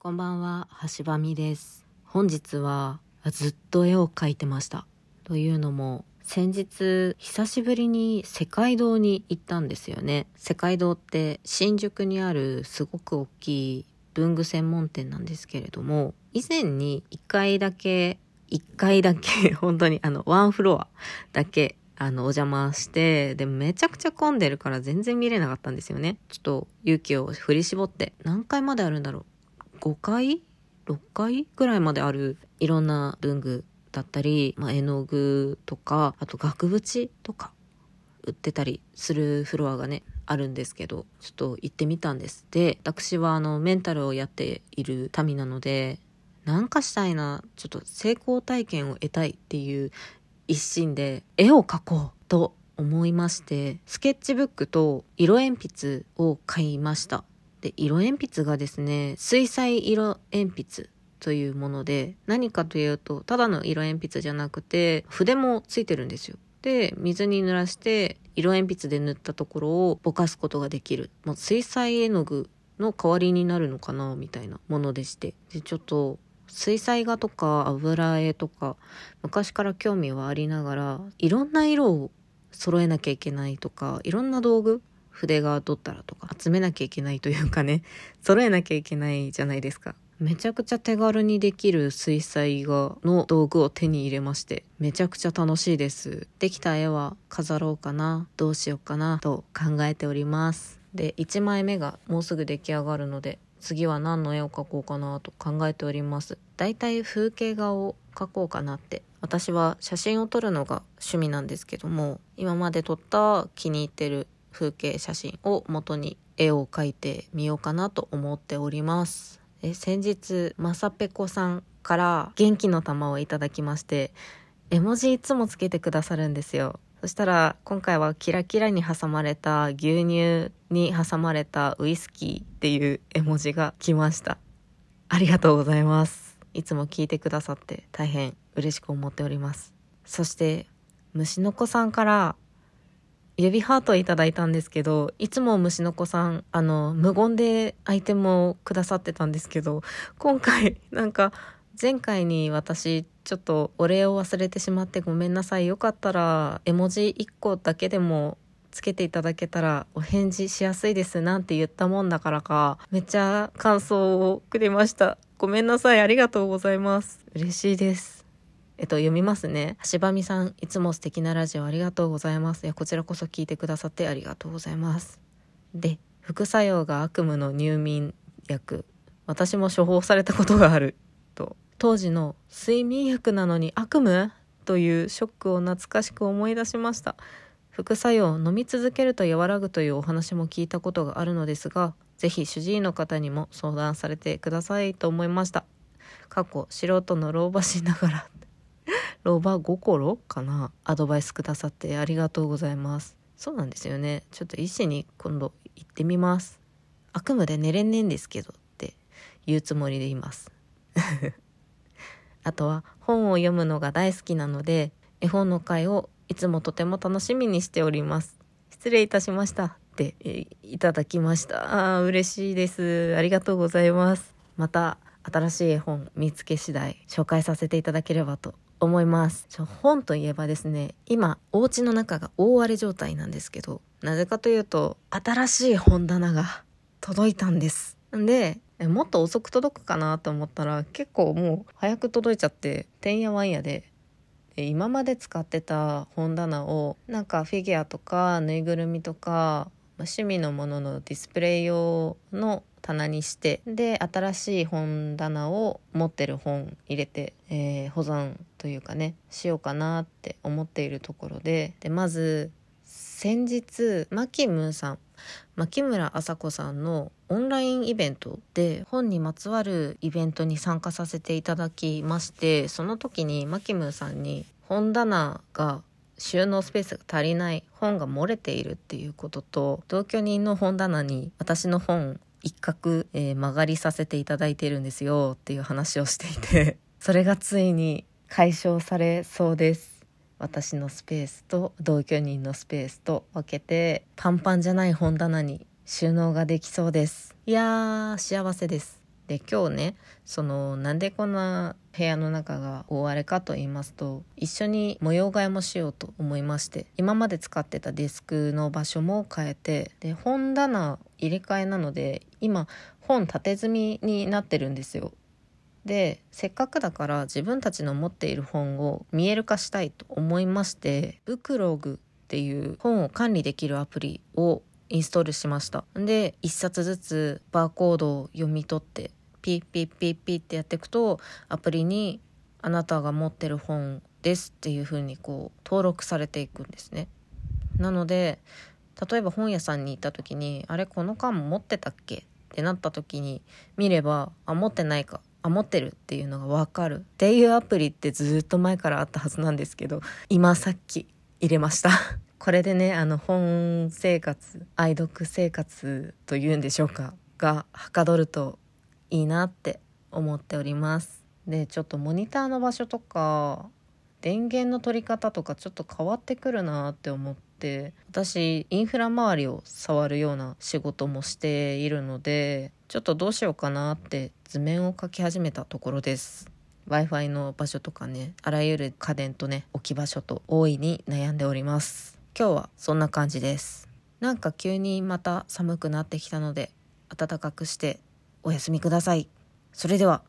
こんばんは、橋場美です。本日はずっと絵を描いてました。というのも、先日久しぶりに世界堂に行ったんですよね。世界堂って新宿にあるすごく大きい文具専門店なんですけれども、以前に1回だけ、1回だけ、本当にあの、ワンフロアだけあの、お邪魔して、で、めちゃくちゃ混んでるから全然見れなかったんですよね。ちょっと勇気を振り絞って、何回まであるんだろう ?5 回 ?6 回？ぐらいまであるいろんな文具だったり、まあ、絵の具とか、あと額縁とか売ってたりするフロアがね、あるんですけど、ちょっと行ってみたんです。で、私はあの、メンタルをやっている民なので、なんかしたいな、ちょっと成功体験を得たいっていう一心で絵を描こうと思いましてスケッチブックと色鉛筆を買いましたで色鉛筆がですね水彩色鉛筆というもので何かというとただの色鉛筆じゃなくて筆もついてるんですよ。で水に濡らして色鉛筆で塗ったところをぼかすことができる。もう水彩絵の具の代わりになるのかなみたいなものでして。でちょっと水彩画とか油絵とか昔から興味はありながらいろんな色を揃えなきゃいけないとかいろんな道具筆がどったらとか集めなきゃいけないというかね 揃えなきゃいけないじゃないですか。めちゃくちゃ手軽にできる水彩画の道具を手に入れましてめちゃくちゃ楽しいです。できた絵は飾ろうかなどうしようかなと考えております。で1枚目がもうすぐ出来上がるので次は何の絵を描こうかなと考えております。だいたい風景画を描こうかなって私は写真を撮るのが趣味なんですけども今まで撮った気に入ってる風景写真を元に絵を描いてみようかなと思っておりますえ先日まさぺこさんから元気の玉をいただきまして絵文字いつもつけてくださるんですよそしたら今回はキラキラに挟まれた牛乳に挟まれたウイスキーっていう絵文字が来ました。ありがとうございます。いつも聞いてくださって大変嬉しく思っております。そして虫の子さんから指ハートいただいたんですけど、いつも虫の子さん、あの、無言でアイテムをくださってたんですけど、今回なんか前回に私ちょっとお礼を忘れてしまってごめんなさい。よかったら絵文字1個だけでもつけていただけたらお返事しやすいですなんて言ったもんだからかめっちゃ感想をくれました。ごめんなさい。ありがとうございます。嬉しいです。えっと読みますね橋場美さんいつも素敵なラジオありがとうございます。いやこちらこそ聞いてくださってありがとうございます。で副作用が悪夢の入眠薬。私も処方されたことがある。と当時の睡眠薬なのに悪夢？というショックを懐かしく思い出しました。副作用飲み続けると和らぐというお話も聞いたことがあるのですがぜひ主治医の方にも相談されてくださいと思いました。過去素人の老婆しながら。老婆心かな？アドバイスくださってありがとうございます。そうなんですよね。ちょっと医師に今度行ってみます。悪夢で寝れんねんですけどって言うつもりでいます。あとは本を読むのが大好きなので絵本の会をいつもとても楽しみにしております。失礼いたしましたっていただきました。あ嬉しいです。ありがとうございます。また新しい絵本見つけ次第紹介させていただければと思います。ちょ本といえばですね今お家の中が大荒れ状態なんですけどなぜかというと新しい本棚が届いたんです。んでえもっと遅く届くかなと思ったら結構もう早く届いちゃっててんやわんやでで今まで使ってた本棚をなんかフィギュアとかぬいぐるみとかま趣味のもののディスプレイ用の棚にしてで新しい本棚を持ってる本入れて、えー保存というかねしようかなって思っているところででまず先日マキムーさん牧村麻子さんのオンラインイベントで本にまつわるイベントに参加させていただきましてその時にマキムーさんに本棚が収納スペースが足りない本が漏れているっていうことと同居人の本棚に私の本一角、えー曲がりさせていただいてるんですよっていう話をしていて それがついに解消されそうです。私のスペースと同居人のスペースと分けてパンパンじゃない本棚に収納ができそうです。いやー幸せです。で今日ねそのなんでこんな部屋の中が大荒れかと言いますと一緒に模様替えもしようと思いまして今まで使ってたデスクの場所も変えてで本棚入れ替えなので今本縦積みになってるんですよ。でせっかくだから自分たちの持っている本を見える化したいと思いましてブクログっていう本を管理できるアプリをインストールしました。で1冊ずつバーコードを読み取ってピッピッピッピッってやっていくとアプリにあなたが持ってる本ですっていう風にこう登録されていくんですね。なので例えば本屋さんに行った時にあれこの缶持ってたっけ？ってなった時に見ればあ持ってないかあ持ってるっていうのが分かる。っていうアプリってずっと前からあったはずなんですけど今さっき入れました。これでねあの本生活愛読生活というんでしょうか？がはかどるといいなって思っております。でちょっとモニターの場所とか電源の取り方とかちょっと変わってくるなって思って私インフラ周りを触るような仕事もしているのでちょっとどうしようかなって図面を描き始めたところです。Wi-Fi の場所とかねあらゆる家電とね置き場所と大いに悩んでおります。今日はそんな感じです。なんか急にまた寒くなってきたので暖かくしてお休みください。それでは。